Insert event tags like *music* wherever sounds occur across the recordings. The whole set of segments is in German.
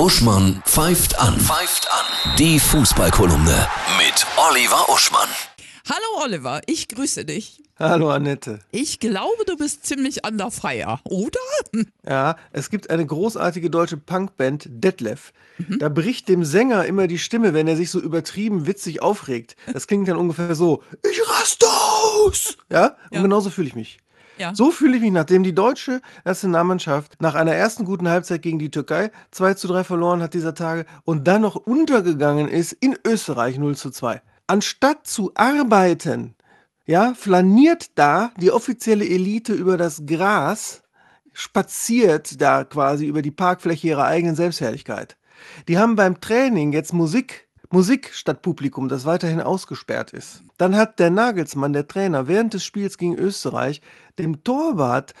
Uschmann pfeift an. Pfeift an. Die Fußballkolumne mit Oliver Uschmann. Hallo Oliver, ich grüße dich. Hallo Annette. Ich glaube, du bist ziemlich an der Feier, oder? *laughs* Ja, es gibt eine großartige deutsche Punkband, Detlef. Da bricht dem Sänger immer die Stimme, wenn er sich so übertrieben witzig aufregt. Das klingt dann ungefähr so: Ich raste aus! Ja, und Ja. genauso fühle ich mich. Ja. So fühle ich mich, nachdem die deutsche Nationalmannschaft nach einer ersten guten Halbzeit gegen die Türkei 2 zu 3 verloren hat dieser Tage und dann noch untergegangen ist in Österreich 0 zu 2. Anstatt zu arbeiten, ja, flaniert da die offizielle Elite über das Gras, spaziert da quasi über die Parkfläche ihrer eigenen Selbstherrlichkeit. Die haben beim Training jetzt Musik, Musik statt Publikum, das weiterhin ausgesperrt ist. Dann hat der Nagelsmann, der Trainer, während des Spiels gegen Österreich dem Torwart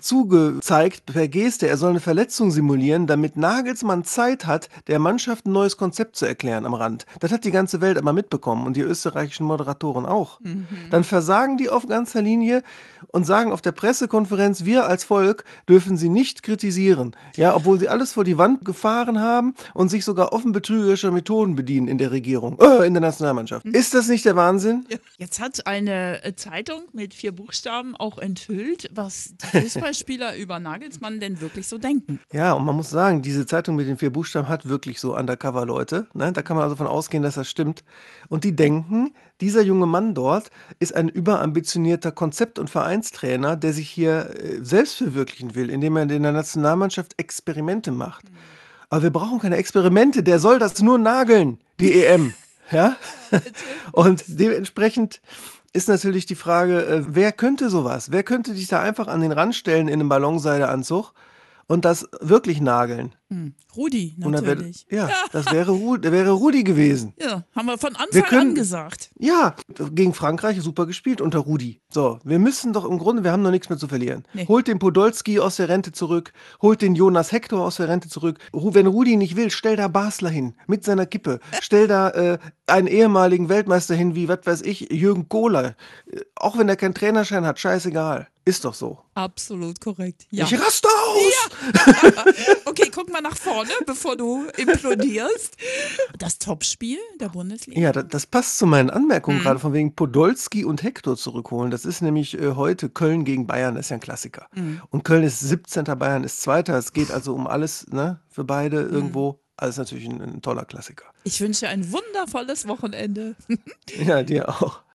zugezeigt per Geste, er soll eine Verletzung simulieren, damit Nagelsmann Zeit hat, der Mannschaft ein neues Konzept zu erklären am Rand. Das hat die ganze Welt aber mitbekommen und die österreichischen Moderatoren auch. Dann versagen die auf ganzer Linie und sagen auf der Pressekonferenz, wir als Volk dürfen sie nicht kritisieren. Ja, obwohl sie alles vor die Wand gefahren haben und sich sogar offen betrügerischer Methoden bedienen in der Regierung, äh, in der Nationalmannschaft. Ist das nicht der Wahnsinn? Jetzt hat eine äh, Zeitung mit vier Buchstaben auch enthüllt, was die *laughs* Fußballspieler über Nagelsmann denn wirklich so denken. Ja, und man muss sagen, diese Zeitung mit den vier Buchstaben hat wirklich so Undercover-Leute. Ne? Da kann man also von ausgehen, dass das stimmt. Und die denken, dieser junge Mann dort ist ein überambitionierter Konzept- und Vereinstrainer, der sich hier äh, selbst verwirklichen will, indem er in der Nationalmannschaft Experimente macht. Aber wir brauchen keine Experimente, der soll das nur nageln, die EM. Ja? *laughs* Und dementsprechend ist natürlich die Frage, äh, wer könnte sowas? Wer könnte dich da einfach an den Rand stellen in einem Ballonseideanzug und das wirklich nageln? Hm. Rudi, Und dann wär- natürlich. ja, das wäre, wäre Rudi gewesen. Ja, haben wir von Anfang Wir können- an gesagt. Ja, gegen Frankreich super gespielt unter Rudi. So, wir müssen doch im Grunde, wir haben noch nichts mehr zu verlieren. Nee. Holt den Podolski aus der Rente zurück, holt den Jonas Hector aus der Rente zurück. Wenn Rudi nicht will, stell da Basler hin mit seiner Kippe. Stell da äh, einen ehemaligen Weltmeister hin, wie, was weiß ich, Jürgen Kohler. Äh, Auch wenn er keinen Trainerschein hat, scheißegal. Ist doch so. Absolut korrekt. Ja. Ich raste aus! *laughs* Okay, guck mal nach vorne, bevor du implodierst. Das Topspiel der Bundesliga. Ja, das, das passt zu meinen Anmerkungen Mhm. gerade von wegen Podolski und Hector zurückholen. Das ist nämlich äh, heute Köln gegen Bayern, das ist ja ein Klassiker. Mhm. Und Köln ist 17. Bayern ist Zweiter. Es geht also um alles ne, für beide Mhm. irgendwo. Alles natürlich ein, ein toller Klassiker. Ich wünsche ein wundervolles Wochenende. *laughs* Ja, dir auch.